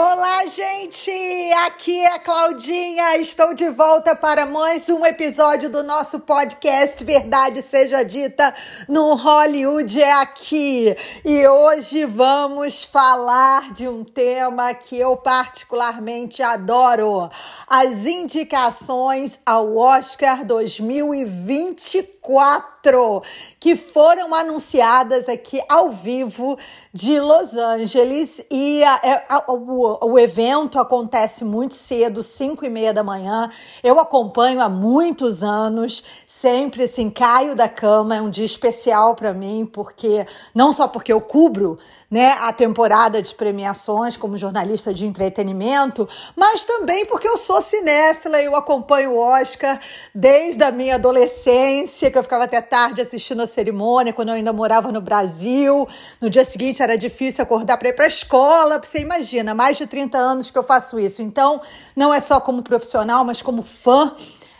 Olá, gente! Aqui é a Claudinha. Estou de volta para mais um episódio do nosso podcast Verdade Seja Dita no Hollywood é aqui. E hoje vamos falar de um tema que eu particularmente adoro: as indicações ao Oscar 2024, que foram anunciadas aqui ao vivo de Los Angeles e a, a, a, o o, evento acontece muito cedo, 5 e meia da manhã. Eu acompanho há muitos anos, sempre assim, caio da cama. É um dia especial para mim, porque não só porque eu cubro né, a temporada de premiações como jornalista de entretenimento, mas também porque eu sou cinéfila e eu acompanho o Oscar desde a minha adolescência, que eu ficava até tarde assistindo a cerimônia, quando eu ainda morava no Brasil. No dia seguinte era difícil acordar para ir para a escola, você imagina, mais de 30 anos que eu faço isso. Então, não é só como profissional, mas como fã.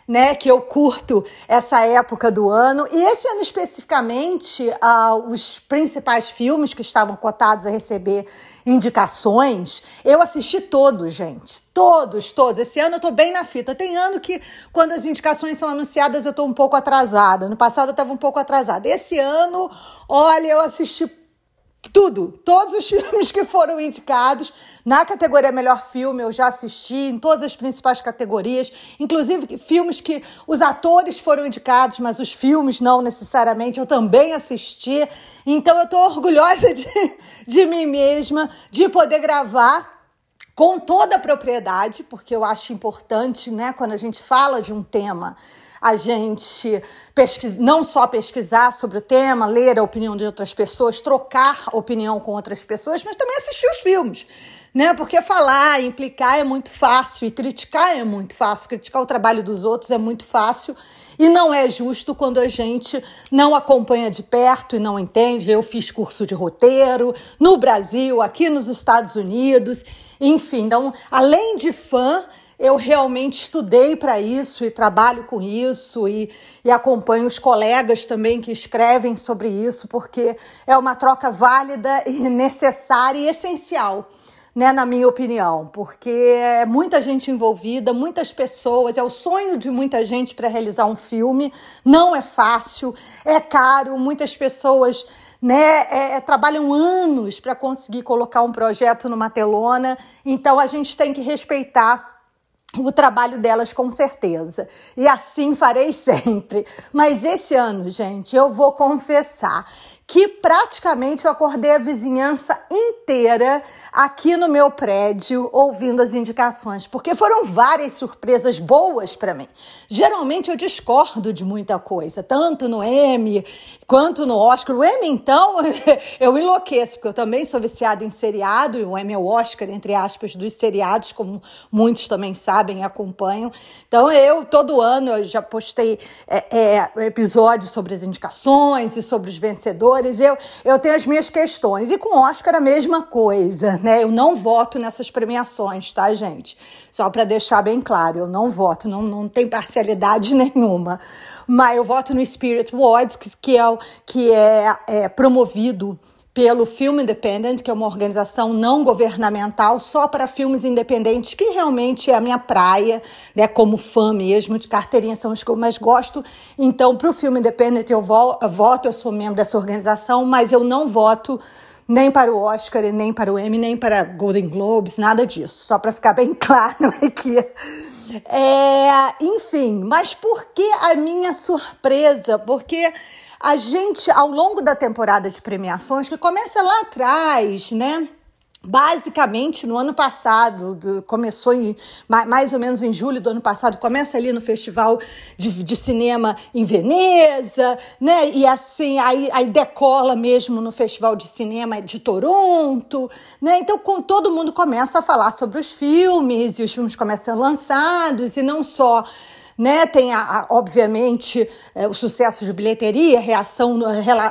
Né, que eu curto essa época do ano. E esse ano especificamente, uh, os principais filmes que estavam cotados a receber indicações, eu assisti todos, gente. Todos, todos. Esse ano eu tô bem na fita. Tem ano que, quando as indicações são anunciadas, eu tô um pouco atrasada. No passado eu tava um pouco atrasada. Esse ano, olha, eu assisti tudo, todos os filmes que foram indicados. Na categoria melhor filme eu já assisti em todas as principais categorias, inclusive filmes que os atores foram indicados, mas os filmes não necessariamente, eu também assisti. Então eu tô orgulhosa de, de mim mesma, de poder gravar com toda a propriedade, porque eu acho importante, né, quando a gente fala de um tema, a gente pesquisa, não só pesquisar sobre o tema, ler a opinião de outras pessoas, trocar opinião com outras pessoas, mas também assistir os filmes. Né? Porque falar, implicar é muito fácil e criticar é muito fácil. Criticar o trabalho dos outros é muito fácil e não é justo quando a gente não acompanha de perto e não entende. Eu fiz curso de roteiro no Brasil, aqui nos Estados Unidos, enfim. Então, além de fã, eu realmente estudei para isso e trabalho com isso e, e acompanho os colegas também que escrevem sobre isso, porque é uma troca válida e necessária e essencial. Né, na minha opinião, porque é muita gente envolvida, muitas pessoas, é o sonho de muita gente para realizar um filme, não é fácil, é caro, muitas pessoas né, é, é trabalham anos para conseguir colocar um projeto numa telona, então a gente tem que respeitar o trabalho delas com certeza. E assim farei sempre. Mas esse ano, gente, eu vou confessar que praticamente eu acordei a vizinhança inteira aqui no meu prédio ouvindo as indicações, porque foram várias surpresas boas para mim. Geralmente eu discordo de muita coisa, tanto no Emmy quanto no Oscar. O Emmy, então, eu enlouqueço, porque eu também sou viciada em seriado, e o Emmy é o Oscar, entre aspas, dos seriados, como muitos também sabem e acompanham. Então eu, todo ano, eu já postei é, é, episódios sobre as indicações e sobre os vencedores eu, eu tenho as minhas questões. E com Oscar a mesma coisa, né? Eu não voto nessas premiações, tá, gente? Só para deixar bem claro, eu não voto, não, não tem parcialidade nenhuma. Mas eu voto no Spirit Awards, que é, que é, é promovido pelo Film Independent, que é uma organização não governamental só para filmes independentes, que realmente é a minha praia, né, como fã mesmo, de carteirinha são os que eu mais gosto. Então, para o Film Independent eu voto, eu sou membro dessa organização, mas eu não voto nem para o Oscar, nem para o Emmy, nem para Golden Globes, nada disso, só para ficar bem claro aqui. É, enfim, mas por que a minha surpresa? Porque a gente, ao longo da temporada de premiações, que começa lá atrás, né? Basicamente, no ano passado, do, começou em, mais ou menos em julho do ano passado, começa ali no Festival de, de Cinema em Veneza, né? E assim, aí, aí decola mesmo no Festival de Cinema de Toronto, né? Então, com, todo mundo começa a falar sobre os filmes, e os filmes começam a ser lançados, e não só né? Tem, a, a obviamente, é, o sucesso de bilheteria, reação,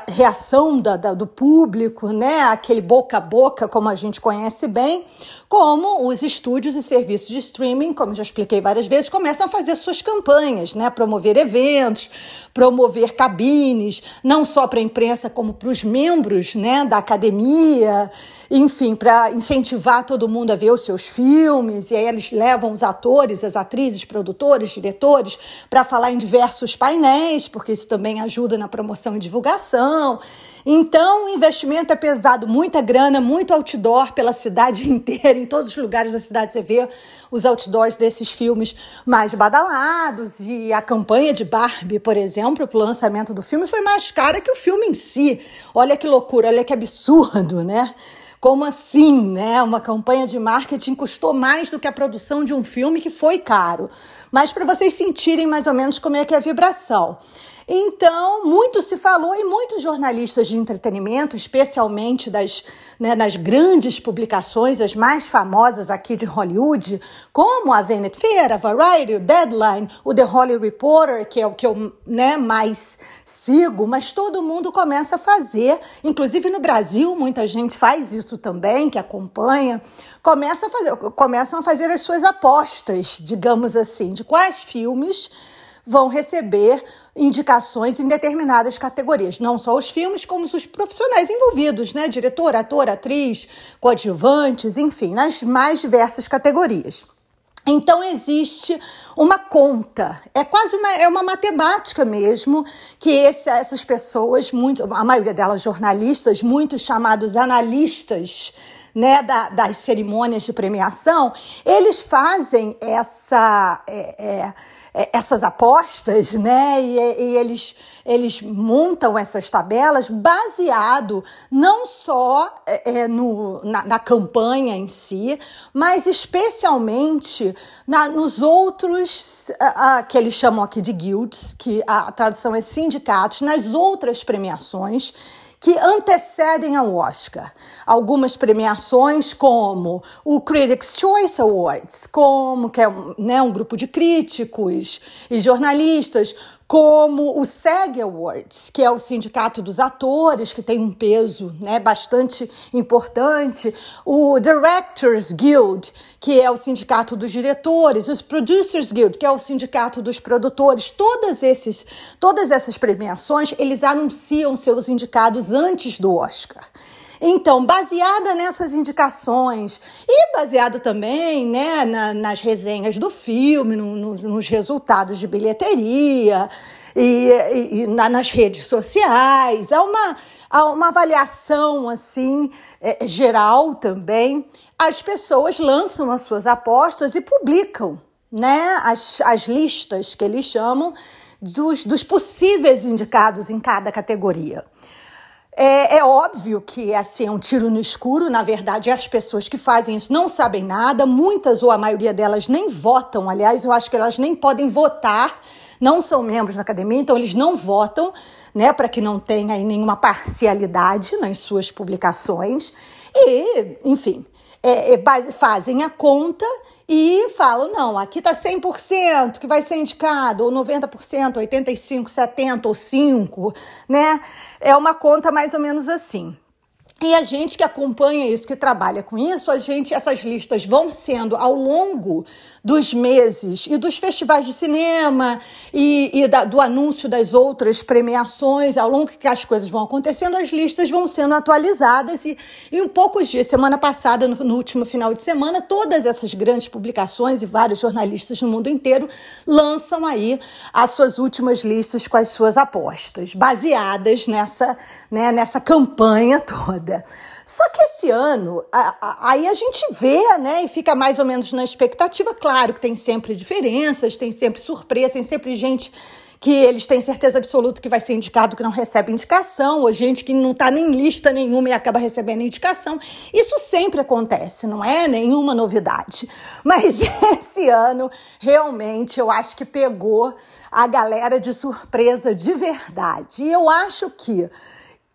reação da, da, do público, né? Aquele boca a boca, como a gente conhece bem, como os estúdios e serviços de streaming, como já expliquei várias vezes, começam a fazer suas campanhas, né? Promover eventos, promover cabines, não só para a imprensa, como para os membros, né? Da academia, enfim, para incentivar todo mundo a ver os seus filmes, e aí eles levam os atores, as atrizes, produtores, diretores para falar em diversos painéis, porque isso também ajuda na promoção e divulgação. Então, o investimento é pesado, muita grana, muito outdoor pela cidade inteira, em todos os lugares da cidade você vê os outdoors desses filmes mais badalados. E a campanha de Barbie, por exemplo, para o lançamento do filme foi mais cara que o filme em si. Olha que loucura, olha que absurdo, né? Como assim, né? Uma campanha de marketing custou mais do que a produção de um filme que foi caro. Mas para vocês sentirem mais ou menos como é que é a vibração. Então, muito se falou e muitos jornalistas de entretenimento, especialmente das, né, das grandes publicações, as mais famosas aqui de Hollywood, como a Vanity Fair, a Variety, o Deadline, o The Hollywood Reporter, que é o que eu né, mais sigo, mas todo mundo começa a fazer, inclusive no Brasil, muita gente faz isso também, que acompanha, começa a fazer, começam a fazer as suas apostas, digamos assim, de quais filmes vão receber indicações em determinadas categorias, não só os filmes, como os profissionais envolvidos, né? Diretor, ator, atriz, coadjuvantes, enfim, nas mais diversas categorias. Então existe uma conta, é quase uma, é uma matemática mesmo, que esse, essas pessoas, muito, a maioria delas jornalistas, muitos chamados analistas né, da, das cerimônias de premiação, eles fazem essa. É, é, essas apostas, né? E, e, eles, eles montam essas tabelas baseado não só é, é, no, na, na, campanha em si, mas especialmente na, nos outros, que eles chamam aqui de guilds, que a tradução é sindicatos, nas outras premiações que antecedem ao Oscar. Algumas premiações, como o Critics' Choice Awards, como que é né, um grupo de críticos e jornalistas, como o SAG Awards, que é o sindicato dos atores, que tem um peso né, bastante importante, o Directors Guild, que é o sindicato dos diretores, os Producers Guild, que é o sindicato dos produtores, todas, esses, todas essas premiações, eles anunciam seus indicados antes do Oscar. Então, baseada nessas indicações e baseado também né, na, nas resenhas do filme, no, no, nos resultados de bilheteria e, e, e na, nas redes sociais, há uma, há uma avaliação assim é, geral também. As pessoas lançam as suas apostas e publicam né, as, as listas que eles chamam dos, dos possíveis indicados em cada categoria. É, é, óbvio que assim, é um tiro no escuro, na verdade, as pessoas que fazem isso não sabem nada, muitas ou a maioria delas nem votam, aliás, eu acho que elas nem podem votar, não são membros da academia, então eles não votam, né, para que não tenha nenhuma parcialidade nas suas publicações. E, enfim, é, é, fazem a conta e falam, não, aqui está 100% que vai ser indicado, ou 90%, 85%, 70% ou 5%, né? É uma conta mais ou menos assim. E a gente que acompanha isso, que trabalha com isso, a gente, essas listas vão sendo ao longo dos meses e dos festivais de cinema e, e da, do anúncio das outras premiações, ao longo que as coisas vão acontecendo, as listas vão sendo atualizadas e em poucos dias, semana passada, no, no último final de semana, todas essas grandes publicações e vários jornalistas no mundo inteiro lançam aí as suas últimas listas com as suas apostas, baseadas nessa, né, nessa campanha toda. Só que esse ano, a, a, aí a gente vê, né, e fica mais ou menos na expectativa. Claro que tem sempre diferenças, tem sempre surpresa, tem sempre gente que eles têm certeza absoluta que vai ser indicado que não recebe indicação, ou gente que não está nem lista nenhuma e acaba recebendo indicação. Isso sempre acontece, não é nenhuma novidade. Mas esse ano, realmente, eu acho que pegou a galera de surpresa de verdade. E eu acho que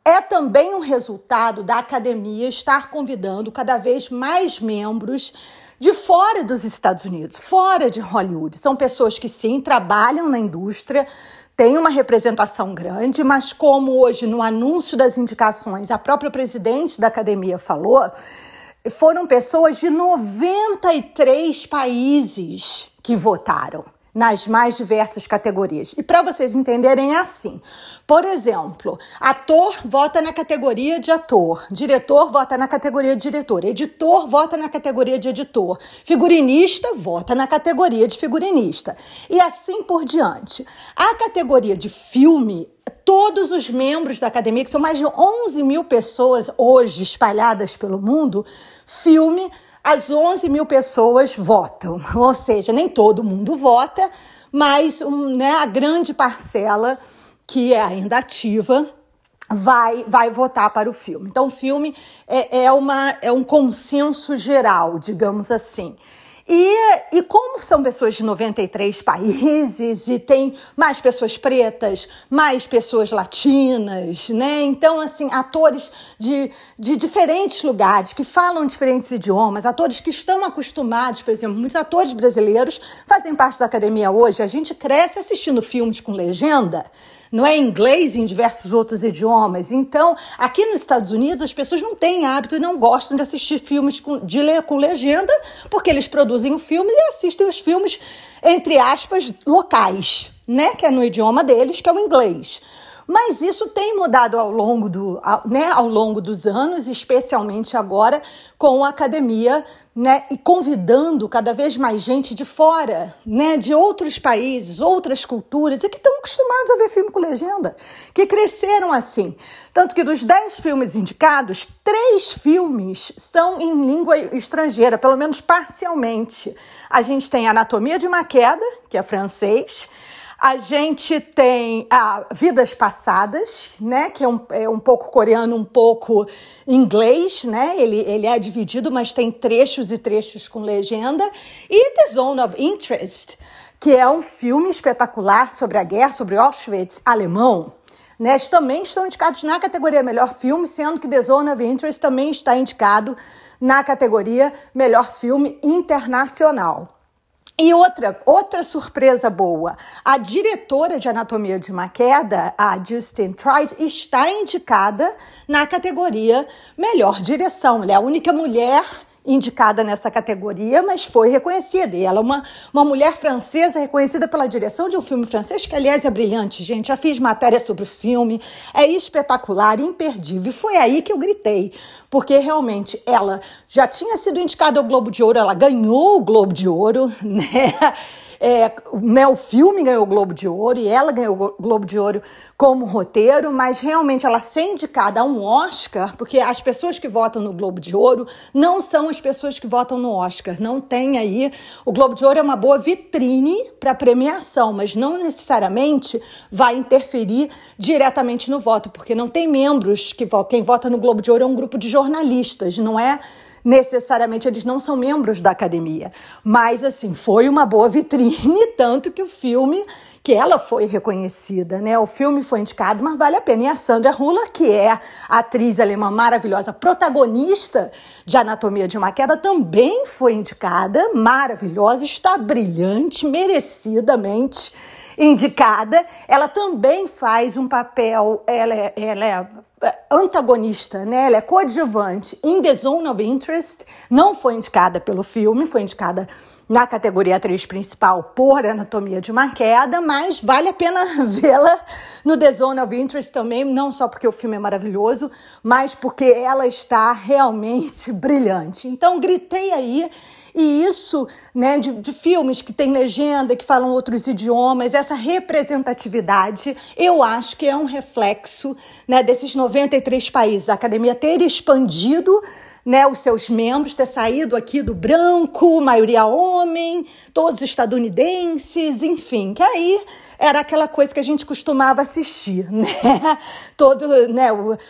é também um resultado da academia estar convidando cada vez mais membros de fora dos Estados Unidos, fora de Hollywood. São pessoas que sim trabalham na indústria, têm uma representação grande, mas como hoje no anúncio das indicações a própria presidente da academia falou, foram pessoas de 93 países que votaram nas mais diversas categorias. E para vocês entenderem é assim. Por exemplo, ator vota na categoria de ator, diretor vota na categoria de diretor, editor vota na categoria de editor, figurinista vota na categoria de figurinista. E assim por diante. A categoria de filme todos os membros da academia, que são mais de 11 mil pessoas hoje espalhadas pelo mundo, filme as 11 mil pessoas votam. Ou seja, nem todo mundo vota, mas né, a grande parcela que é ainda ativa vai, vai votar para o filme. Então, o filme é, é, uma, é um consenso geral, digamos assim. E, e como são pessoas de 93 países e tem mais pessoas pretas, mais pessoas latinas, né? Então, assim, atores de, de diferentes lugares, que falam diferentes idiomas, atores que estão acostumados, por exemplo, muitos atores brasileiros fazem parte da academia hoje. A gente cresce assistindo filmes com legenda não é inglês em diversos outros idiomas. Então, aqui nos Estados Unidos, as pessoas não têm hábito e não gostam de assistir filmes com, de com legenda, porque eles produzem o um filme e assistem os filmes, entre aspas, locais, né? Que é no idioma deles, que é o inglês. Mas isso tem mudado ao longo, do, né, ao longo dos anos, especialmente agora com a academia, né, e convidando cada vez mais gente de fora, né, de outros países, outras culturas, e que estão acostumados a ver filme com legenda, que cresceram assim. Tanto que dos dez filmes indicados, três filmes são em língua estrangeira, pelo menos parcialmente. A gente tem Anatomia de uma Queda, que é francês, a gente tem ah, Vidas Passadas, né? Que é um, é um pouco coreano, um pouco inglês, né? Ele, ele é dividido, mas tem trechos e trechos com legenda. E The Zone of Interest, que é um filme espetacular sobre a guerra, sobre Auschwitz alemão. Né, também estão indicados na categoria Melhor Filme, sendo que The Zone of Interest também está indicado na categoria Melhor Filme Internacional. E outra, outra surpresa boa, a diretora de Anatomia de uma Queda, a Justine Tried, está indicada na categoria Melhor Direção. Ela é a única mulher indicada nessa categoria, mas foi reconhecida. E ela é uma, uma mulher francesa reconhecida pela direção de um filme francês, que aliás é brilhante, gente. Já fiz matéria sobre o filme, é espetacular, imperdível. E foi aí que eu gritei, porque realmente ela já tinha sido indicada ao Globo de Ouro, ela ganhou o Globo de Ouro, né? É, né, o filme ganhou o Globo de Ouro e ela ganhou o Globo de Ouro como roteiro, mas realmente ela ser indicada a um Oscar, porque as pessoas que votam no Globo de Ouro não são as pessoas que votam no Oscar. Não tem aí. O Globo de Ouro é uma boa vitrine para premiação, mas não necessariamente vai interferir diretamente no voto, porque não tem membros que votam. Quem vota no Globo de Ouro é um grupo de jornalistas, não é necessariamente eles não são membros da academia. Mas, assim, foi uma boa vitrine, tanto que o filme, que ela foi reconhecida, né? O filme foi indicado, mas vale a pena. E a Sandra Hula, que é atriz alemã maravilhosa, protagonista de Anatomia de uma Queda, também foi indicada, maravilhosa, está brilhante, merecidamente indicada. Ela também faz um papel, ela é, ela é antagonista, né? Ela é coadjuvante em The Zone of Interest, não foi indicada pelo filme, foi indicada na categoria atriz principal por Anatomia de uma Queda, mas vale a pena vê-la no The Zone of Interest também, não só porque o filme é maravilhoso, mas porque ela está realmente brilhante. Então gritei aí e isso, né, de, de filmes que têm legenda, que falam outros idiomas, essa representatividade, eu acho que é um reflexo né, desses 93 países. A academia ter expandido né, os seus membros, ter saído aqui do branco, maioria homem, todos estadunidenses, enfim, que aí era aquela coisa que a gente costumava assistir, né? Todo, né,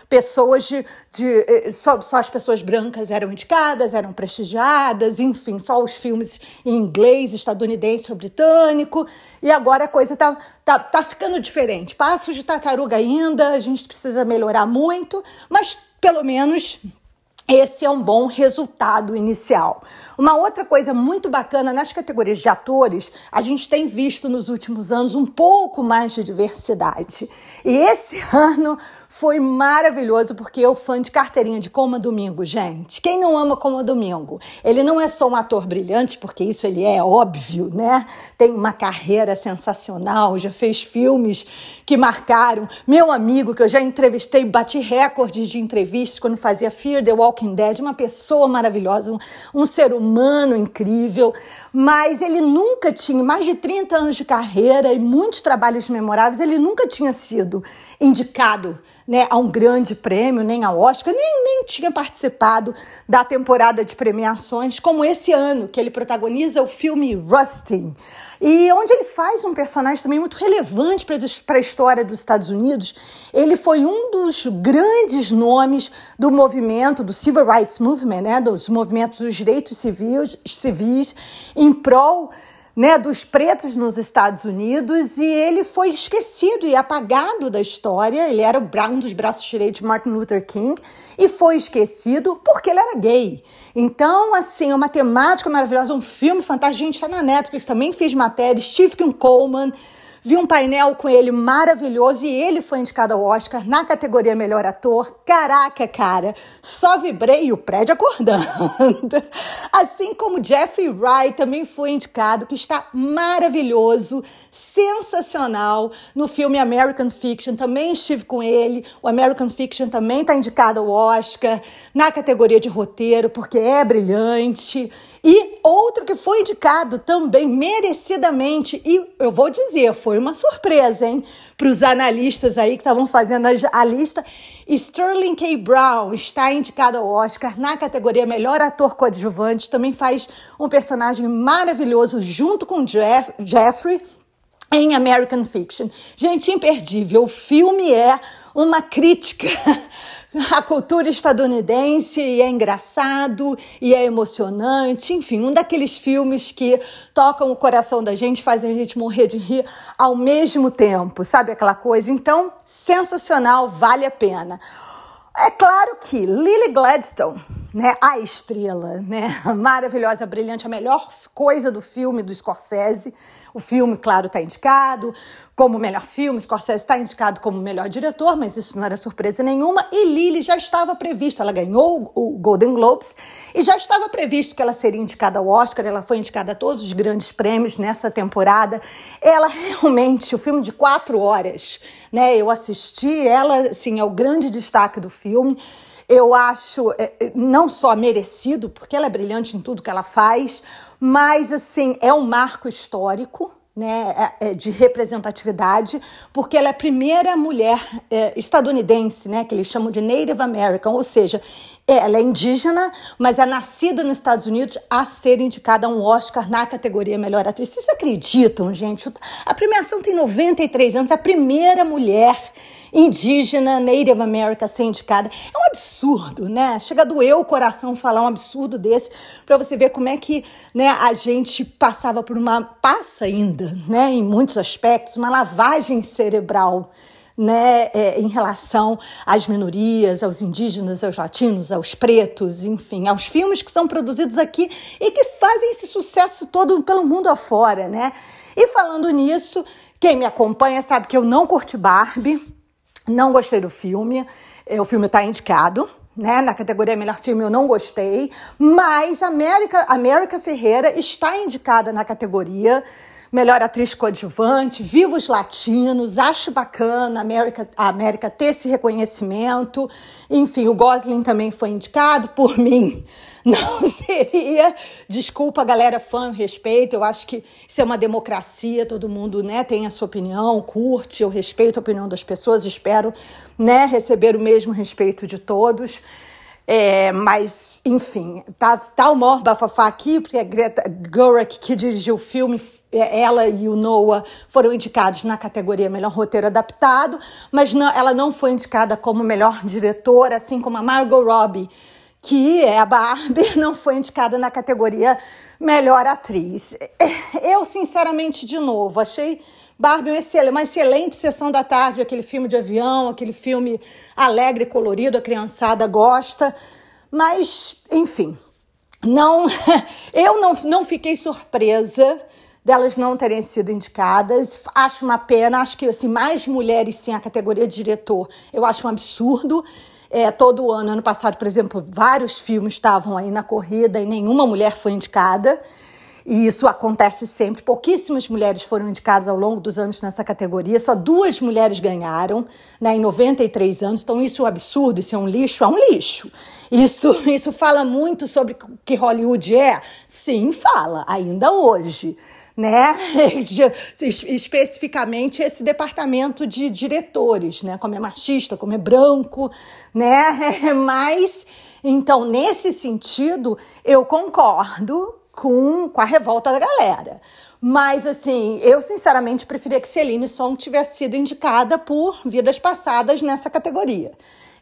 pessoas de, de eh, só, só as pessoas brancas eram indicadas, eram prestigiadas, enfim só os filmes em inglês, estadunidense ou britânico, e agora a coisa tá, tá, tá ficando diferente. Passos de tartaruga ainda, a gente precisa melhorar muito, mas pelo menos esse é um bom resultado inicial. Uma outra coisa muito bacana nas categorias de atores, a gente tem visto nos últimos anos um pouco mais de diversidade. E esse ano foi maravilhoso porque eu fã de carteirinha de Coma Domingo, gente. Quem não ama Coma Domingo? Ele não é só um ator brilhante, porque isso ele é óbvio, né? Tem uma carreira sensacional, já fez filmes que marcaram. Meu amigo, que eu já entrevistei, bati recordes de entrevistas quando fazia Fear the Walking Dead, uma pessoa maravilhosa, um, um ser humano incrível, mas ele nunca tinha, mais de 30 anos de carreira e muitos trabalhos memoráveis, ele nunca tinha sido indicado né, a um grande prêmio, nem a Oscar, nem, nem tinha participado da temporada de premiações, como esse ano, que ele protagoniza o filme Rusting, e onde ele faz um personagem também muito relevante para a história dos Estados Unidos. Ele foi um dos grandes nomes do movimento, do Civil Rights Movement, né, dos movimentos dos direitos civis, civis em prol né, dos pretos nos Estados Unidos e ele foi esquecido e apagado da história. Ele era um dos braços direitos de Martin Luther King e foi esquecido porque ele era gay. Então, assim, uma temática maravilhosa, um filme fantástico. Gente está na Netflix, também fiz matéria, Stephen Coleman. Vi um painel com ele maravilhoso e ele foi indicado ao Oscar na categoria Melhor Ator. Caraca, cara, só vibrei o prédio acordando. Assim como Jeffrey Wright também foi indicado, que está maravilhoso, sensacional no filme American Fiction. Também estive com ele. O American Fiction também está indicado ao Oscar na categoria de roteiro, porque é brilhante. E outro que foi indicado também merecidamente, e eu vou dizer, foi uma surpresa, hein, para os analistas aí que estavam fazendo a lista. Sterling K. Brown está indicado ao Oscar na categoria Melhor Ator Coadjuvante, também faz um personagem maravilhoso junto com Jeff, Jeffrey em American Fiction. Gente, imperdível. O filme é uma crítica à cultura estadunidense e é engraçado e é emocionante. Enfim, um daqueles filmes que tocam o coração da gente, fazem a gente morrer de rir ao mesmo tempo, sabe aquela coisa? Então, sensacional, vale a pena. É claro que Lily Gladstone, né, a estrela, né, maravilhosa, brilhante, a melhor coisa do filme do Scorsese. O filme, claro, está indicado como melhor filme, Scorsese está indicado como melhor diretor, mas isso não era surpresa nenhuma. E Lily já estava previsto, ela ganhou o Golden Globes e já estava previsto que ela seria indicada ao Oscar. Ela foi indicada a todos os grandes prêmios nessa temporada. Ela realmente, o filme de quatro horas, né, eu assisti, ela, assim, é o grande destaque do filme. Eu acho é, é, não só merecido, porque ela é brilhante em tudo que ela faz, mas assim, é um marco histórico né, é, de representatividade, porque ela é a primeira mulher estadunidense, né, que eles chamam de Native American, ou seja, ela é indígena, mas é nascida nos Estados Unidos a ser indicada a um Oscar na categoria Melhor Atriz. Vocês acreditam, gente? A premiação tem 93 anos, é a primeira mulher indígena, Native American ser indicada. É um absurdo, né? Chega a doer o coração falar um absurdo desse, para você ver como é que né, a gente passava por uma, passa ainda, né, em muitos aspectos, uma lavagem cerebral. Né, é, em relação às minorias, aos indígenas, aos latinos, aos pretos, enfim, aos filmes que são produzidos aqui e que fazem esse sucesso todo pelo mundo afora, né? E falando nisso, quem me acompanha sabe que eu não curti Barbie, não gostei do filme. É, o filme está indicado, né? Na categoria Melhor Filme eu não gostei, mas América, América Ferreira está indicada na categoria melhor atriz coadjuvante, vivos latinos, acho bacana a América, a América ter esse reconhecimento. Enfim, o Gosling também foi indicado por mim. Não seria. Desculpa, galera, fã, respeito. Eu acho que isso é uma democracia, todo mundo né, tem a sua opinião, curte, eu respeito a opinião das pessoas, espero né, receber o mesmo respeito de todos. É, mas, enfim, tá, tá o maior bafafá aqui, porque a Greta Gerwig, que dirigiu o filme, é, ela e o Noah foram indicados na categoria Melhor Roteiro Adaptado, mas não, ela não foi indicada como melhor diretora, assim como a Margot Robbie, que é a Barbie, não foi indicada na categoria melhor atriz. Eu, sinceramente, de novo, achei Barbie uma excelente sessão da tarde, aquele filme de avião, aquele filme alegre, colorido, a criançada gosta. Mas, enfim, não, eu não, não fiquei surpresa delas não terem sido indicadas. Acho uma pena, acho que assim, mais mulheres sim a categoria de diretor, eu acho um absurdo. É, todo ano, ano passado, por exemplo, vários filmes estavam aí na corrida e nenhuma mulher foi indicada. E isso acontece sempre. Pouquíssimas mulheres foram indicadas ao longo dos anos nessa categoria, só duas mulheres ganharam né, em 93 anos. Então, isso é um absurdo, isso é um lixo, é um lixo. Isso, isso fala muito sobre o que Hollywood é? Sim, fala, ainda hoje né? Especificamente esse departamento de diretores, né? Como é machista, como é branco, né? Mas, então, nesse sentido, eu concordo com, com a revolta da galera. Mas, assim, eu sinceramente preferia que Celine Song tivesse sido indicada por vidas passadas nessa categoria.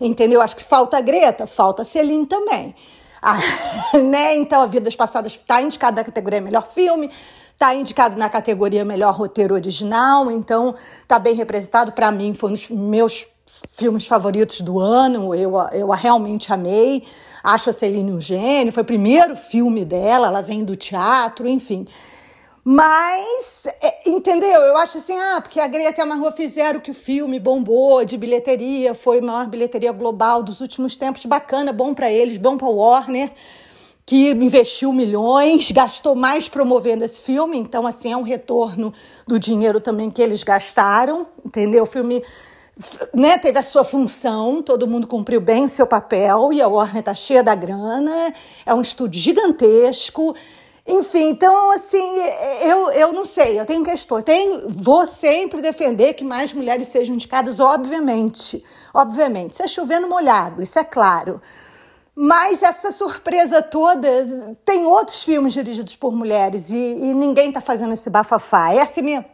Entendeu? Acho que falta Greta, falta Celine também. Ah, né? Então, a Vidas Passadas está indicada na categoria Melhor Filme, está indicado na categoria Melhor Roteiro Original, então está bem representado. Para mim, foi um dos meus filmes favoritos do ano, eu, eu a realmente amei. Acho a Celine um gênio, foi o primeiro filme dela, ela vem do teatro, enfim. Mas, é, entendeu? Eu acho assim, ah, porque a Greta e a Margot fizeram que o filme bombou de bilheteria, foi a maior bilheteria global dos últimos tempos, bacana, bom para eles, bom para Warner que investiu milhões, gastou mais promovendo esse filme, então assim é um retorno do dinheiro também que eles gastaram, entendeu? O filme né, teve a sua função, todo mundo cumpriu bem o seu papel e a Warner tá cheia da grana, é um estúdio gigantesco. Enfim, então assim, eu, eu não sei, eu tenho questões. Tenho, vou sempre defender que mais mulheres sejam indicadas, obviamente. Obviamente. Isso é chovendo molhado, isso é claro. Mas essa surpresa toda, tem outros filmes dirigidos por mulheres e, e ninguém está fazendo esse bafafá. Essa é, minha,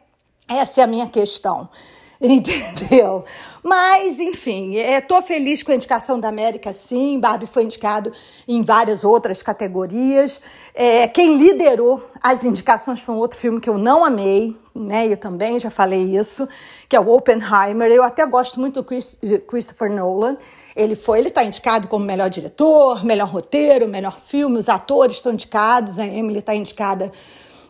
essa é a minha questão. Entendeu? Mas, enfim, estou feliz com a indicação da América, sim. Barbie foi indicado em várias outras categorias. É, quem liderou as indicações foi um outro filme que eu não amei, né? Eu também já falei isso, que é o Oppenheimer. Eu até gosto muito do Chris, Christopher Nolan. Ele foi, ele está indicado como melhor diretor, melhor roteiro, melhor filme. Os atores estão indicados. A Emily está indicada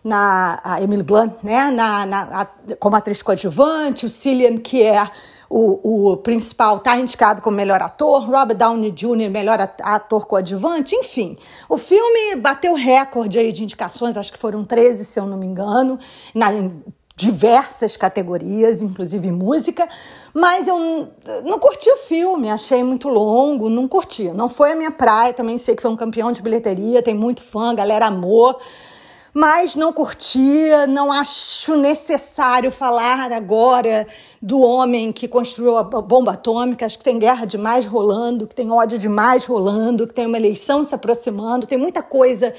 na a Emily Blunt, né, na, na a, como atriz coadjuvante, o Cillian, que é o, o principal, está indicado como melhor ator, Robert Downey Jr., melhor ator coadjuvante, enfim. O filme bateu recorde aí de indicações, acho que foram 13, se eu não me engano, na, em diversas categorias, inclusive música, mas eu não curti o filme, achei muito longo, não curti. Não foi a minha praia, também sei que foi um campeão de bilheteria, tem muito fã, galera amou mas não curtia, não acho necessário falar agora do homem que construiu a bomba atômica. Acho que tem guerra demais rolando, que tem ódio demais rolando, que tem uma eleição se aproximando, tem muita coisa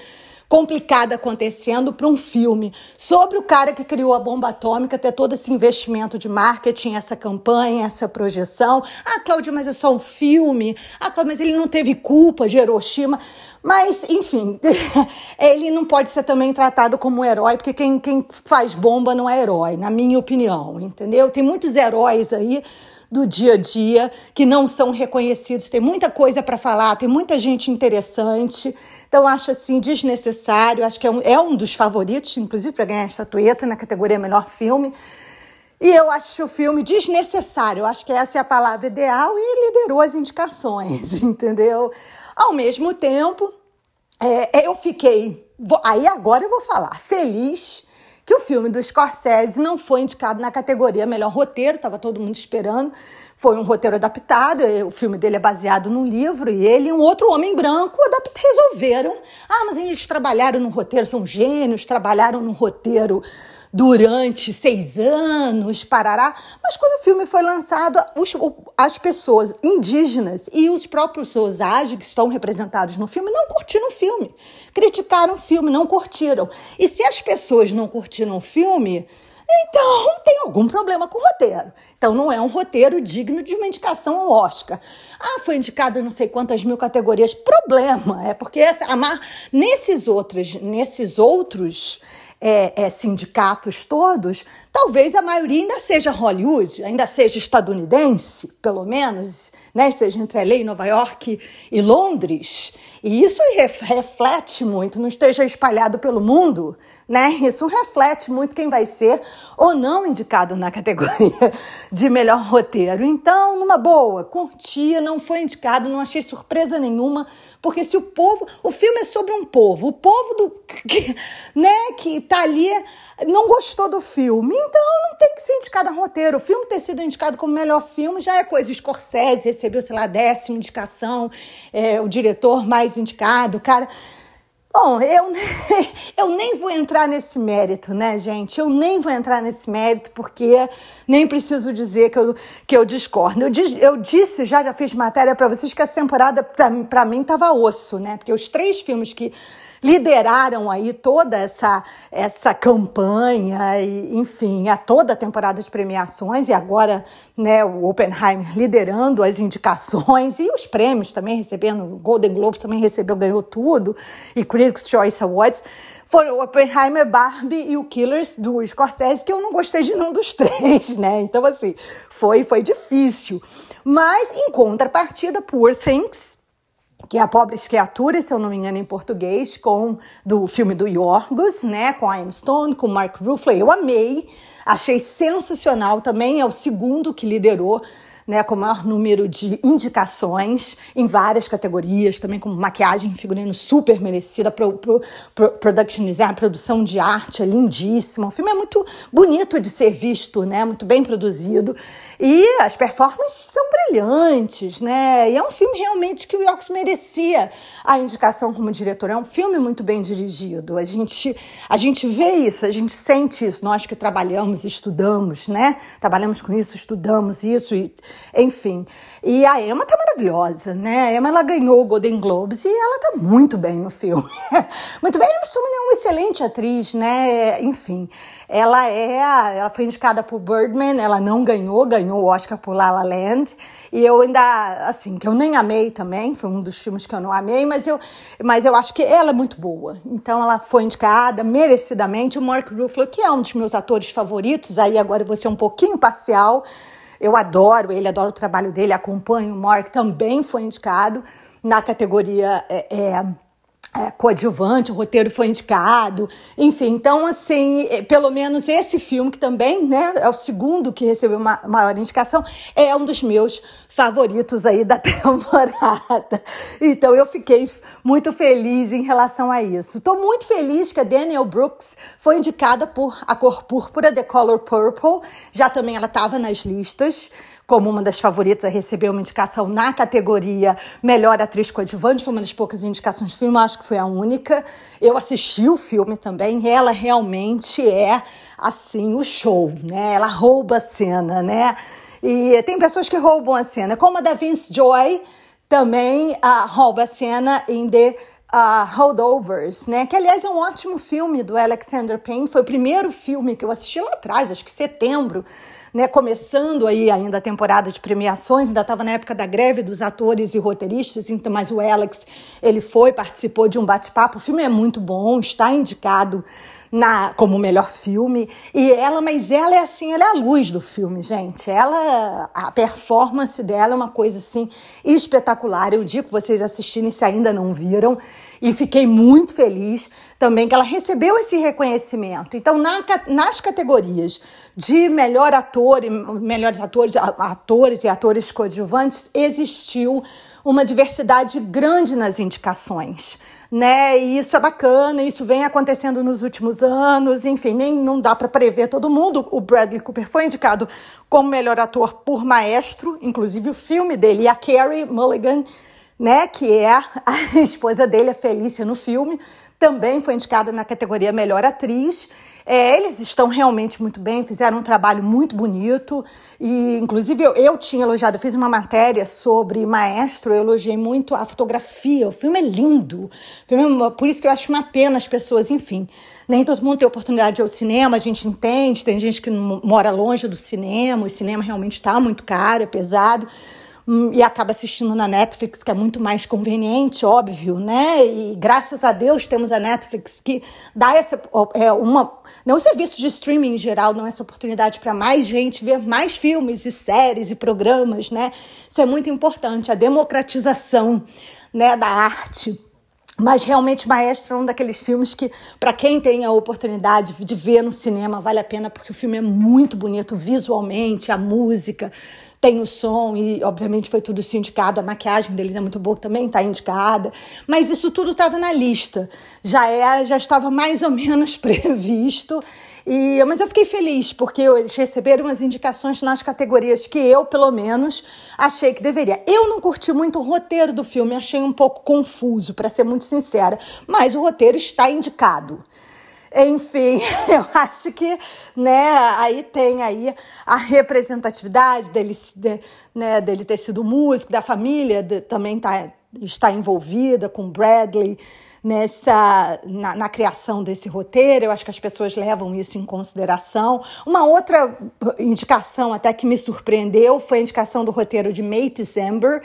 complicada acontecendo para um filme sobre o cara que criou a bomba atômica, ter todo esse investimento de marketing, essa campanha, essa projeção. Ah, Cláudia, mas é só um filme. Ah, Cláudia, mas ele não teve culpa de Hiroshima. Mas, enfim, ele não pode ser também tratado como um herói, porque quem, quem faz bomba não é herói, na minha opinião, entendeu? Tem muitos heróis aí do dia a dia que não são reconhecidos. Tem muita coisa para falar, tem muita gente interessante. Então, acho assim desnecessário. Acho que é um, é um dos favoritos, inclusive, para ganhar a estatueta na categoria Melhor Filme. E eu acho o filme desnecessário. Acho que essa é a palavra ideal e liderou as indicações, entendeu? Ao mesmo tempo, é, eu fiquei. Aí agora eu vou falar. Feliz que o filme do Scorsese não foi indicado na categoria melhor roteiro, estava todo mundo esperando. Foi um roteiro adaptado, o filme dele é baseado num livro, e ele e um outro homem branco resolveram. Ah, mas eles trabalharam no roteiro, são gênios, trabalharam no roteiro durante seis anos, parará. Mas quando o filme foi lançado, os, as pessoas indígenas e os próprios Osage, que estão representados no filme, não curtiram o filme. Criticaram o filme, não curtiram. E se as pessoas não curtiram o filme, Então, tem algum problema com o roteiro. Então, não é um roteiro digno de uma indicação ao Oscar. Ah, foi indicado em não sei quantas mil categorias. Problema, é porque essa, nesses outros, nesses outros é, é, sindicatos todos, talvez a maioria ainda seja Hollywood, ainda seja estadunidense, pelo menos, né? seja entre LA, Nova York e Londres. E isso reflete muito, não esteja espalhado pelo mundo, né? Isso reflete muito quem vai ser ou não indicado na categoria de melhor roteiro. Então, numa boa, curtia, não foi indicado, não achei surpresa nenhuma, porque se o povo, o filme é sobre um povo, o povo do, que, né, que tá ali não gostou do filme, então não tem que ser indicado a roteiro. O filme ter sido indicado como melhor filme já é coisa. Scorsese recebeu, sei lá, décima indicação, é, o diretor mais indicado, cara. Bom, eu, eu nem vou entrar nesse mérito, né, gente? Eu nem vou entrar nesse mérito, porque nem preciso dizer que eu, que eu discordo. Eu, eu disse, já, já fiz matéria para vocês, que essa temporada, para mim, tava osso, né? Porque os três filmes que lideraram aí toda essa, essa campanha, e, enfim, a toda a temporada de premiações, e agora né, o Oppenheimer liderando as indicações e os prêmios também recebendo, o Golden Globes também recebeu, ganhou tudo, e Critics' Choice Awards, foram o Oppenheimer, Barbie e o Killers do Scorsese, que eu não gostei de nenhum dos três, né? Então, assim, foi, foi difícil. Mas, em contrapartida, Poor Things que é a Pobres Criaturas, se eu não me engano, em português, com do filme do Yorgos, né, com Emma Stone, com Mark Ruffalo. Eu amei, achei sensacional também, é o segundo que liderou né, com o maior número de indicações em várias categorias, também com maquiagem figurino super merecida, pro, pro, pro, production design, produção de arte é lindíssima. O filme é muito bonito de ser visto, né, muito bem produzido e as performances são brilhantes, né, e é um filme realmente que o Yorks merecia a indicação como diretor. É um filme muito bem dirigido. A gente, a gente vê isso, a gente sente isso. Nós que trabalhamos, estudamos, né, trabalhamos com isso, estudamos isso e enfim. E a Emma tá maravilhosa, né? A Emma ela ganhou o Golden Globes e ela tá muito bem no filme. muito bem, a Emma Stone é uma excelente atriz, né? Enfim, ela é, ela foi indicada por Birdman, ela não ganhou, ganhou o Oscar por La La Land. E eu ainda, assim, que eu nem amei também, foi um dos filmes que eu não amei, mas eu, mas eu acho que ela é muito boa. Então ela foi indicada merecidamente. O Mark Ruffalo, que é um dos meus atores favoritos, aí agora vou ser um pouquinho parcial, eu adoro ele, adoro o trabalho dele, acompanho o Mark, também foi indicado na categoria. É, é, é, coadjuvante, o roteiro foi indicado, enfim, então assim, é, pelo menos esse filme que também, né, é o segundo que recebeu uma maior indicação, é um dos meus favoritos aí da temporada. Então eu fiquei muito feliz em relação a isso. Estou muito feliz que a Daniel Brooks foi indicada por A Cor Púrpura, The Color Purple, já também ela estava nas listas como uma das favoritas a receber uma indicação na categoria Melhor Atriz Coadjuvante, foi uma das poucas indicações do filme, acho que foi a única. Eu assisti o filme também, ela realmente é, assim, o show, né? Ela rouba a cena, né? E tem pessoas que roubam a cena, como a da Vince Joy, também uh, rouba a cena em The uh, Holdovers, né? Que aliás é um ótimo filme do Alexander Payne. Foi o primeiro filme que eu assisti lá atrás, acho que setembro, né? Começando aí ainda a temporada de premiações, ainda estava na época da greve dos atores e roteiristas, então, mas o Alex ele foi, participou de um bate-papo. O filme é muito bom, está indicado na como melhor filme. E ela, mas ela é assim, ela é a luz do filme, gente. Ela, a performance dela é uma coisa assim espetacular. Eu digo vocês assistirem se ainda não viram. E fiquei muito feliz também que ela recebeu esse reconhecimento. Então, na, nas categorias de melhor ator e melhores atores, atores e atores coadjuvantes, existiu uma diversidade grande nas indicações, né? E isso é bacana, isso vem acontecendo nos últimos anos, enfim, nem não dá para prever todo mundo. O Bradley Cooper foi indicado como melhor ator por Maestro, inclusive o filme dele, e a Carrie Mulligan né, que é a esposa dele, a Felícia, no filme, também foi indicada na categoria Melhor Atriz. É, eles estão realmente muito bem, fizeram um trabalho muito bonito e, inclusive, eu, eu tinha elogiado, eu fiz uma matéria sobre Maestro, eu elogiei muito a fotografia, o filme é lindo, filme, é por isso que eu acho uma pena as pessoas, enfim, nem todo mundo tem oportunidade de ir ao cinema, a gente entende, tem gente que mora longe do cinema, o cinema realmente está muito caro, é pesado, e acaba assistindo na Netflix, que é muito mais conveniente, óbvio, né? E graças a Deus temos a Netflix que dá essa é uma não serviço de streaming em geral, não é essa oportunidade para mais gente ver mais filmes e séries e programas, né? Isso é muito importante, a democratização, né, da arte. Mas realmente Maestro é um daqueles filmes que, para quem tem a oportunidade de ver no cinema, vale a pena, porque o filme é muito bonito visualmente, a música, tem o som e, obviamente, foi tudo indicado. A maquiagem deles é muito boa, também está indicada. Mas isso tudo estava na lista. Já é, já estava mais ou menos previsto. E, mas eu fiquei feliz, porque eles receberam as indicações nas categorias que eu, pelo menos, achei que deveria. Eu não curti muito o roteiro do filme, achei um pouco confuso, para ser muito sincera. Mas o roteiro está indicado. Enfim, eu acho que, né, aí tem aí a representatividade dele, de, né, dele ter sido músico, da família de, também tá, está envolvida com Bradley nessa na, na, criação desse roteiro. Eu acho que as pessoas levam isso em consideração. Uma outra indicação até que me surpreendeu foi a indicação do roteiro de May December,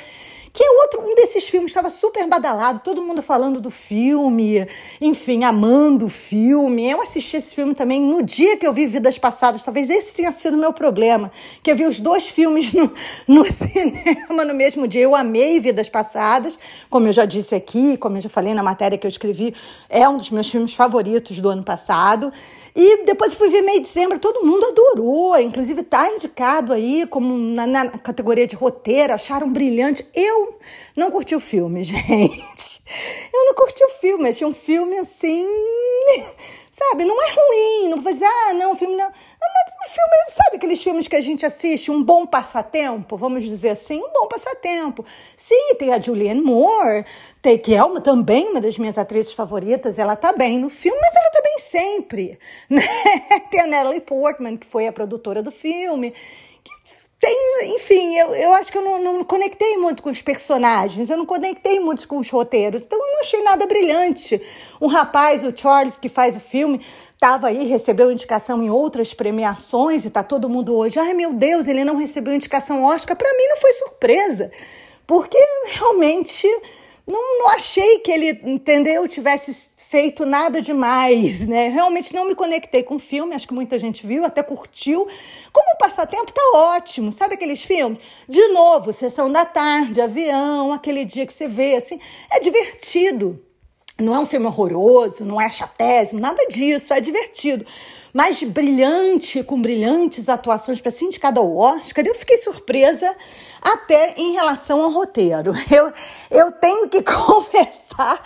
que é outro um desses filmes estava super badalado, todo mundo falando do filme, enfim, amando o filme. Eu assisti esse filme também no dia que eu vi Vidas Passadas, talvez esse tenha sido o meu problema, que eu vi os dois filmes no, no cinema no mesmo dia. Eu amei Vidas Passadas, como eu já disse aqui, como eu já falei na matéria que eu escrevi, é um dos meus filmes favoritos do ano passado. E depois eu fui ver Meio de Dezembro, todo mundo adorou, inclusive está indicado aí como na, na categoria de roteiro, acharam brilhante. Eu não curti o filme, gente. Eu não curti o filme. Achei um filme assim. Sabe, não é ruim. Não vou dizer, ah, não, o filme não. Mas o filme, sabe aqueles filmes que a gente assiste, um bom passatempo, vamos dizer assim, um bom passatempo. Sim, tem a Julianne Moore, tem, que é uma, também uma das minhas atrizes favoritas, ela tá bem no filme, mas ela tá bem sempre. Né? Tem a Natalie Portman, que foi a produtora do filme tem, enfim, eu, eu acho que eu não, não conectei muito com os personagens, eu não conectei muito com os roteiros, então eu não achei nada brilhante. Um rapaz, o Charles, que faz o filme, estava aí, recebeu indicação em outras premiações e tá todo mundo hoje, ai meu Deus, ele não recebeu indicação Oscar. Para mim não foi surpresa, porque realmente não, não achei que ele, entendeu, tivesse feito nada demais, né? Realmente não me conectei com o filme, acho que muita gente viu, até curtiu. Como passatempo tá ótimo, sabe aqueles filmes? De novo, sessão da tarde, avião, aquele dia que você vê, assim, é divertido. Não é um filme horroroso, não é chatésimo, nada disso, é divertido. Mas brilhante, com brilhantes atuações para ser indicado ao Oscar, eu fiquei surpresa até em relação ao roteiro. Eu, eu tenho que confessar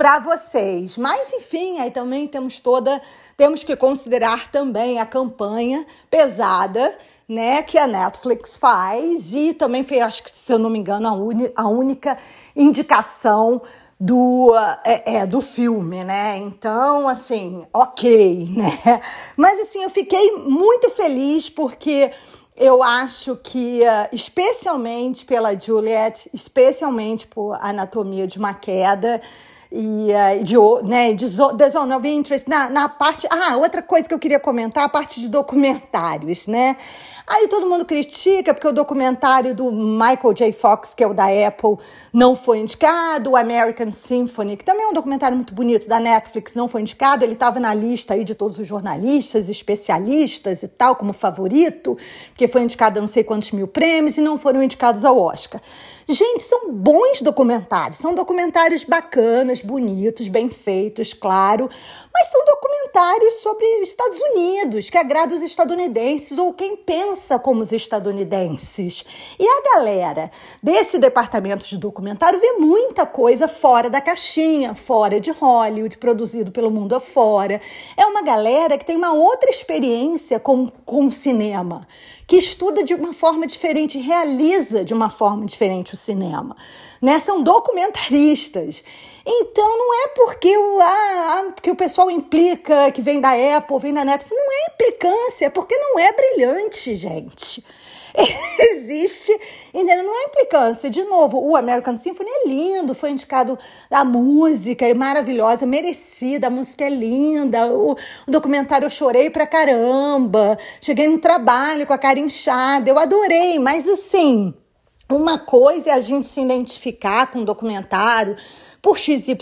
para vocês. Mas enfim, aí também temos toda, temos que considerar também a campanha pesada, né, que a Netflix faz e também foi, acho que se eu não me engano, a, uni, a única indicação do, é, é, do filme, né? Então, assim, ok, né? Mas assim, eu fiquei muito feliz porque eu acho que, especialmente pela Juliette, especialmente por Anatomia de uma Queda, e uh, de, né, de Zone of Interest, na, na parte. Ah, outra coisa que eu queria comentar, a parte de documentários, né? Aí todo mundo critica porque o documentário do Michael J. Fox, que é o da Apple, não foi indicado, o American Symphony, que também é um documentário muito bonito da Netflix, não foi indicado. Ele estava na lista aí de todos os jornalistas, especialistas e tal, como favorito, porque foi indicado a não sei quantos mil prêmios e não foram indicados ao Oscar. Gente, são bons documentários, são documentários bacanas, bonitos, bem feitos, claro, mas são documentários sobre os Estados Unidos, que agradam os estadunidenses ou quem pensa como os estadunidenses. E a galera desse departamento de documentário vê muita coisa fora da caixinha, fora de Hollywood, produzido pelo mundo afora. É uma galera que tem uma outra experiência com, com cinema que estuda de uma forma diferente, realiza de uma forma diferente o cinema. Né? São documentaristas. Então não é porque o, ah, porque o pessoal implica que vem da Apple, vem da Netflix. Não é implicância, é porque não é brilhante, gente. existe, entendeu? Não é implicância. De novo, o American Symphony é lindo, foi indicado a música, é maravilhosa, merecida, a música é linda, o, o documentário eu chorei pra caramba, cheguei no trabalho com a cara inchada, eu adorei, mas assim, uma coisa é a gente se identificar com um documentário por XYZ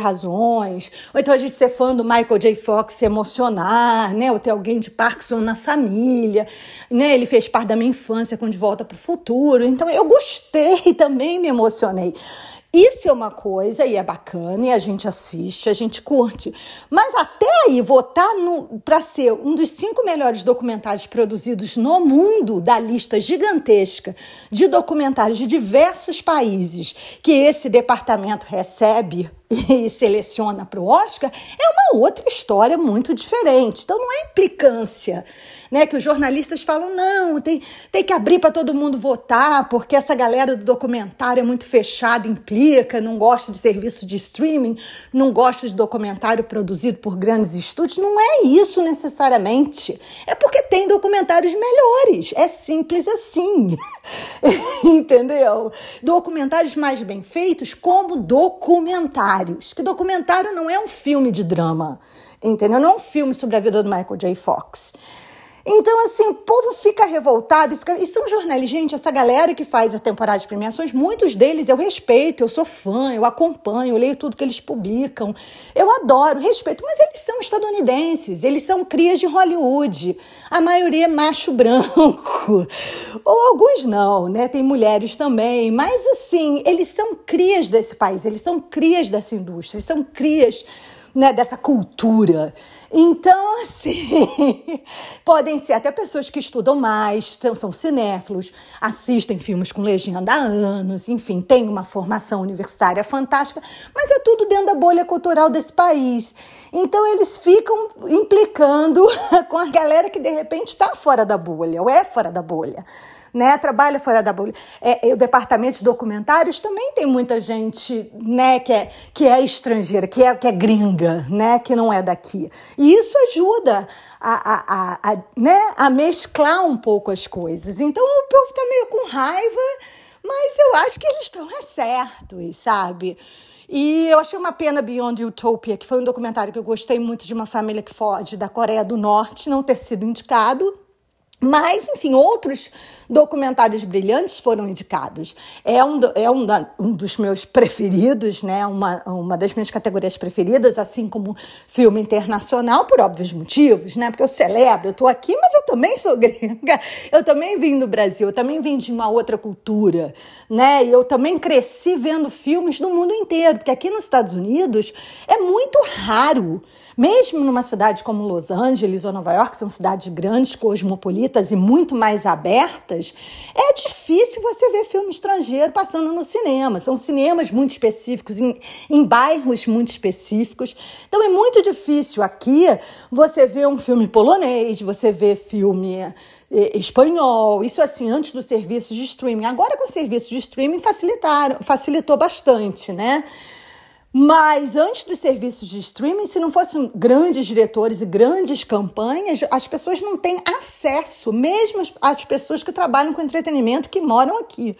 razões, ou então a gente ser fã do Michael J. Fox se emocionar, né? Ou ter alguém de Parkinson na família, né? Ele fez parte da minha infância com De Volta para o Futuro. Então eu gostei também, me emocionei. Isso é uma coisa e é bacana e a gente assiste, a gente curte. Mas até aí, votar para ser um dos cinco melhores documentários produzidos no mundo, da lista gigantesca de documentários de diversos países que esse departamento recebe e seleciona para o Oscar, é uma outra história muito diferente. Então não é implicância, né? Que os jornalistas falam, não, tem, tem que abrir para todo mundo votar, porque essa galera do documentário é muito fechada, implica, não gosta de serviço de streaming, não gosta de documentário produzido por grandes estúdios. Não é isso necessariamente. É porque tem documentários melhores. É simples assim. Entendeu? Documentários mais bem feitos como documentário documentários. Que documentário não é um filme de drama, entendeu? Não é um filme sobre a vida do Michael J. Fox. Então, assim, o povo fica revoltado e, fica... e são jornalistas. Gente, essa galera que faz a temporada de premiações, muitos deles eu respeito, eu sou fã, eu acompanho, eu leio tudo que eles publicam. Eu adoro, respeito, mas eles são estadunidenses, eles são crias de Hollywood. A maioria é macho branco. Ou alguns não, né? Tem mulheres também. Mas, assim, eles são crias desse país, eles são crias dessa indústria, eles são crias né, dessa cultura. Então, assim, podem ser até pessoas que estudam mais, são cinéfilos, assistem filmes com legenda há anos, enfim, têm uma formação universitária fantástica, mas é tudo dentro da bolha cultural desse país. Então, eles ficam implicando com a galera que de repente está fora da bolha, ou é fora da bolha né? Trabalha fora da bolha. É, o departamento de documentários também tem muita gente, né, que é, que é estrangeira, que é, que é gringa, né, que não é daqui. E isso ajuda a, a, a, a né, a mesclar um pouco as coisas. Então o povo tá meio com raiva, mas eu acho que eles estão é certos, sabe? E eu achei uma pena Beyond Utopia, que foi um documentário que eu gostei muito de uma família que foge da Coreia do Norte, não ter sido indicado. Mas, enfim, outros documentários brilhantes foram indicados. É um, é um, da, um dos meus preferidos, né? Uma, uma das minhas categorias preferidas, assim como filme internacional, por óbvios motivos, né? Porque eu celebro, eu estou aqui, mas eu também sou gringa, eu também vim do Brasil, eu também vim de uma outra cultura, né? E eu também cresci vendo filmes do mundo inteiro, porque aqui nos Estados Unidos é muito raro, mesmo numa cidade como Los Angeles ou Nova York, que são cidades grandes, cosmopolitas, e muito mais abertas, é difícil você ver filme estrangeiro passando no cinema. São cinemas muito específicos, em, em bairros muito específicos. Então é muito difícil aqui você ver um filme polonês, você ver filme eh, espanhol, isso assim, antes dos serviços de streaming. Agora com os serviços de streaming facilitaram, facilitou bastante, né? Mas antes dos serviços de streaming, se não fossem grandes diretores e grandes campanhas, as pessoas não têm acesso, mesmo as pessoas que trabalham com entretenimento que moram aqui.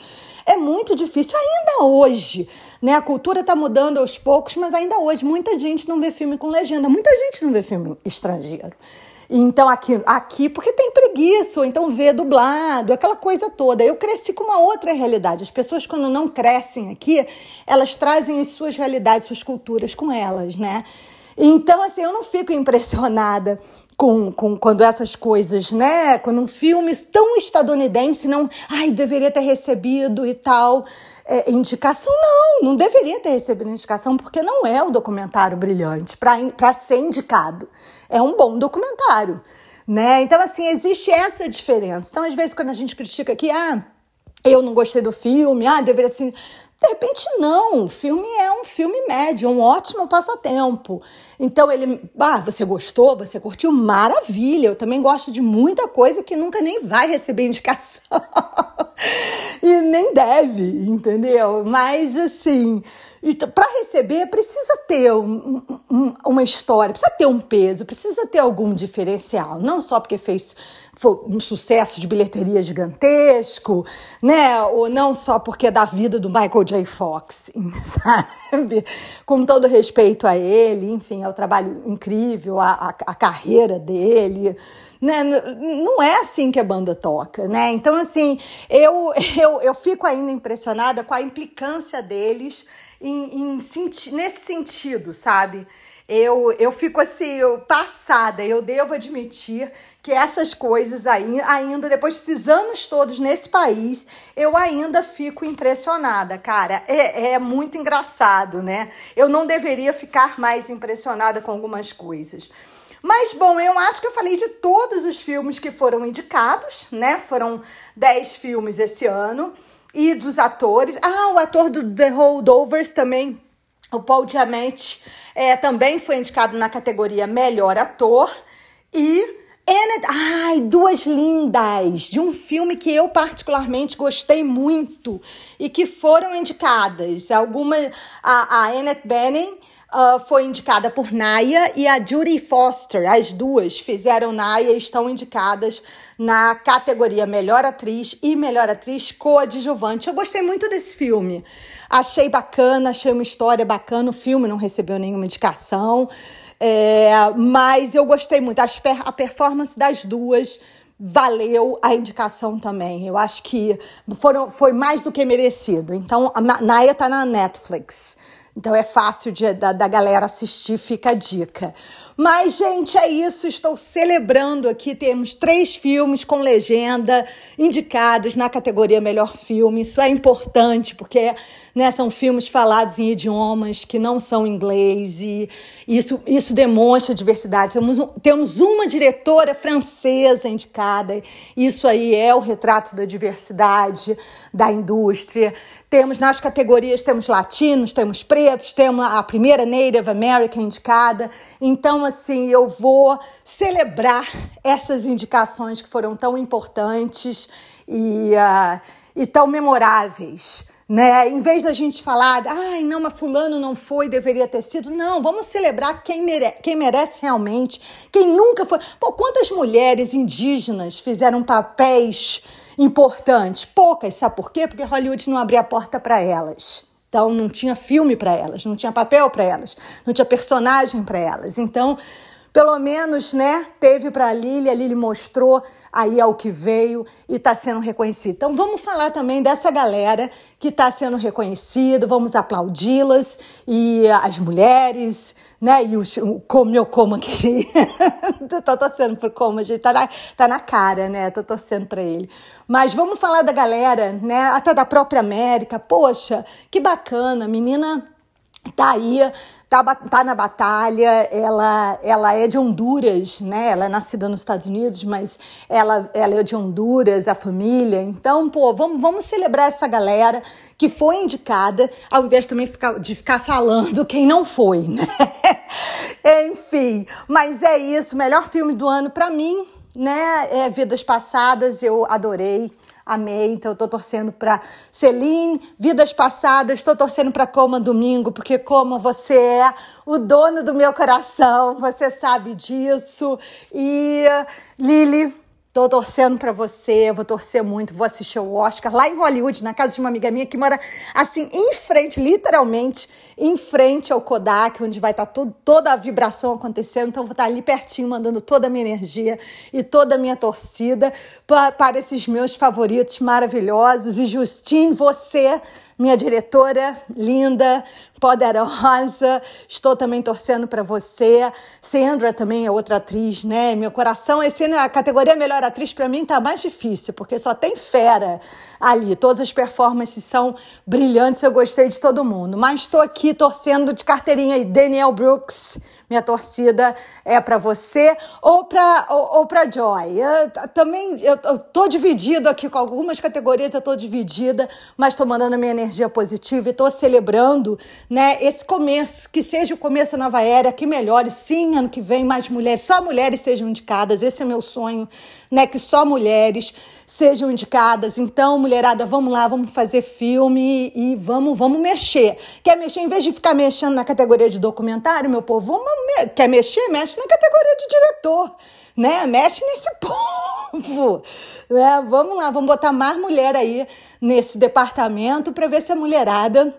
É muito difícil, ainda hoje. Né? A cultura está mudando aos poucos, mas ainda hoje muita gente não vê filme com legenda, muita gente não vê filme estrangeiro. Então, aqui, aqui, porque tem preguiça, ou então vê dublado, aquela coisa toda. Eu cresci com uma outra realidade. As pessoas, quando não crescem aqui, elas trazem as suas realidades, suas culturas com elas, né? Então, assim, eu não fico impressionada com, com quando essas coisas, né? Quando um filme tão estadunidense não, ai, deveria ter recebido e tal é, indicação. Não, não deveria ter recebido indicação porque não é o documentário brilhante para ser indicado. É um bom documentário, né? Então, assim, existe essa diferença. Então, às vezes, quando a gente critica aqui, ah, eu não gostei do filme, ah, deveria ser. De repente, não. O filme é um filme médio, um ótimo passatempo. Então, ele. Ah, você gostou? Você curtiu? Maravilha. Eu também gosto de muita coisa que nunca nem vai receber indicação. e nem deve, entendeu? Mas, assim. Para receber, precisa ter um, um, uma história, precisa ter um peso, precisa ter algum diferencial. Não só porque fez um sucesso de bilheteria gigantesco, né? Ou não só porque é da vida do Michael J. Fox, sabe? Com todo respeito a ele, enfim, ao trabalho incrível, a, a, carreira dele, né? Não é assim que a banda toca, né? Então, assim, eu, eu, eu fico ainda impressionada com a implicância deles em, em, nesse sentido, sabe? Eu, eu fico assim, eu, passada, eu devo admitir que essas coisas aí, ainda depois desses anos todos nesse país, eu ainda fico impressionada, cara. É, é muito engraçado, né? Eu não deveria ficar mais impressionada com algumas coisas. Mas, bom, eu acho que eu falei de todos os filmes que foram indicados, né? Foram 10 filmes esse ano. E dos atores. Ah, o ator do The Holdovers também o Paul Diamante é, também foi indicado na categoria Melhor Ator. E Annette, ai, duas lindas de um filme que eu particularmente gostei muito e que foram indicadas. Alguma a, a Annette Bening uh, foi indicada por Naya e a Judy Foster, as duas fizeram Naya e estão indicadas na categoria Melhor Atriz e Melhor Atriz Coadjuvante. Eu gostei muito desse filme. Achei bacana, achei uma história bacana. O filme não recebeu nenhuma indicação. É, mas eu gostei muito. A performance das duas valeu a indicação também. Eu acho que foram, foi mais do que merecido. Então, a Naya tá na Netflix. Então é fácil de, da, da galera assistir, fica a dica. Mas, gente, é isso. Estou celebrando aqui. Temos três filmes com legenda indicados na categoria Melhor Filme. Isso é importante, porque né, são filmes falados em idiomas que não são inglês. E isso, isso demonstra diversidade. Temos, temos uma diretora francesa indicada. Isso aí é o retrato da diversidade da indústria. Temos nas categorias, temos latinos, temos pretos, temos a primeira Native American indicada. Então, assim, eu vou celebrar essas indicações que foram tão importantes e, uh, e tão memoráveis. Né? Em vez da gente falar, ai, não, mas fulano não foi, deveria ter sido. Não, vamos celebrar quem, mere quem merece realmente, quem nunca foi. Pô, quantas mulheres indígenas fizeram papéis importantes? Poucas, sabe por quê? Porque Hollywood não abria a porta para elas. Então não tinha filme para elas, não tinha papel para elas, não tinha personagem para elas. Então pelo menos, né, teve para a Lili, a Lili mostrou aí ao que veio e está sendo reconhecido. Então vamos falar também dessa galera que está sendo reconhecido, vamos aplaudi-las e as mulheres, né, e o como eu como aquele, tô torcendo pro como, gente tá na, tá na cara, né, tô torcendo para ele. Mas vamos falar da galera, né, até da própria América, poxa, que bacana, menina tá aí tá, tá na batalha, ela, ela é de Honduras, né? Ela é nascida nos Estados Unidos, mas ela, ela é de Honduras, a família. Então, pô, vamos, vamos celebrar essa galera que foi indicada, ao invés também ficar, de ficar falando quem não foi, né? Enfim, mas é isso. Melhor filme do ano para mim, né? É Vidas Passadas, eu adorei. Amei. Então, eu tô torcendo para Celine, vidas passadas, estou torcendo para Coma Domingo, porque como você é o dono do meu coração, você sabe disso. E Lili, Tô torcendo para você, vou torcer muito, vou assistir o Oscar lá em Hollywood, na casa de uma amiga minha que mora assim em frente, literalmente em frente ao Kodak, onde vai estar tá toda a vibração acontecendo. Então vou estar tá ali pertinho, mandando toda a minha energia e toda a minha torcida para, esses meus favoritos maravilhosos. E Justine, você minha diretora linda, poderosa. Estou também torcendo para você. Sandra também é outra atriz, né? Meu coração, esse a categoria melhor atriz para mim tá mais difícil, porque só tem fera ali. Todas as performances são brilhantes, eu gostei de todo mundo. Mas estou aqui torcendo de carteirinha aí, Daniel Brooks. Minha torcida é para você ou para ou, ou para Joy. Eu, também eu, eu tô dividido aqui com algumas categorias, eu tô dividida, mas estou mandando minha energia positiva e estou celebrando né? Esse começo, que seja o começo da nova era, que melhore. Sim, ano que vem mais mulheres, só mulheres sejam indicadas. Esse é meu sonho, né? Que só mulheres sejam indicadas. Então, mulherada, vamos lá, vamos fazer filme e vamos, vamos mexer. Quer mexer em vez de ficar mexendo na categoria de documentário, meu povo? Vamos, quer mexer? Mexe na categoria de diretor, né? Mexe nesse povo. Né? Vamos lá, vamos botar mais mulher aí nesse departamento para ver se a mulherada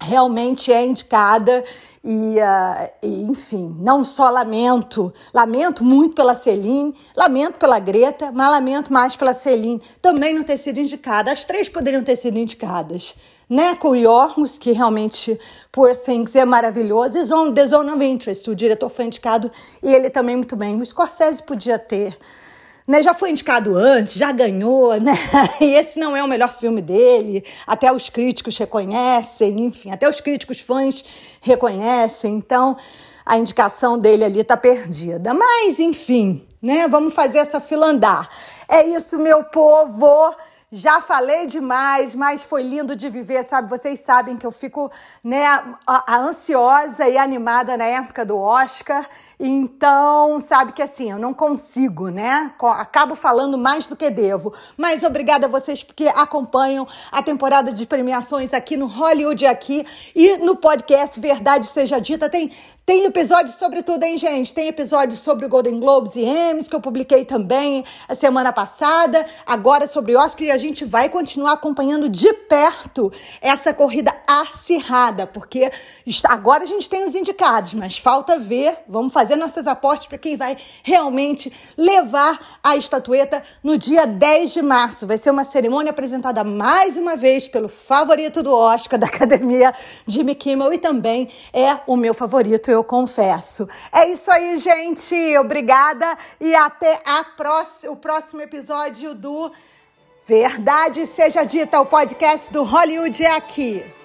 realmente é indicada e, uh, e, enfim, não só lamento, lamento muito pela Celine, lamento pela Greta, mas lamento mais pela Celine também não ter sido indicada. As três poderiam ter sido indicadas, né? Com o Yorgos, que realmente Poor Things é maravilhoso, e Zone, The Zone of Interest, o diretor foi indicado e ele também muito bem. O Scorsese podia ter né, já foi indicado antes, já ganhou, né? E esse não é o melhor filme dele. Até os críticos reconhecem, enfim, até os críticos fãs reconhecem. Então, a indicação dele ali tá perdida. Mas, enfim, né? Vamos fazer essa fila andar. É isso, meu povo. Já falei demais, mas foi lindo de viver, sabe? Vocês sabem que eu fico, né, a, a ansiosa e animada na época do Oscar. Então, sabe que assim, eu não consigo, né? Acabo falando mais do que devo. Mas obrigada a vocês porque acompanham a temporada de premiações aqui no Hollywood aqui e no podcast Verdade Seja Dita. Tem, tem episódios sobre tudo, hein, gente? Tem episódios sobre Golden Globes e Emmys que eu publiquei também a semana passada. Agora sobre Oscar e a gente vai continuar acompanhando de perto essa corrida acirrada, porque agora a gente tem os indicados, mas falta ver, vamos fazer fazer nossas apostas para quem vai realmente levar a estatueta no dia 10 de março. Vai ser uma cerimônia apresentada mais uma vez pelo favorito do Oscar da Academia, Jimmy Kimmel, e também é o meu favorito, eu confesso. É isso aí, gente. Obrigada e até próxima, o próximo episódio do Verdade Seja Dita, o podcast do Hollywood é aqui.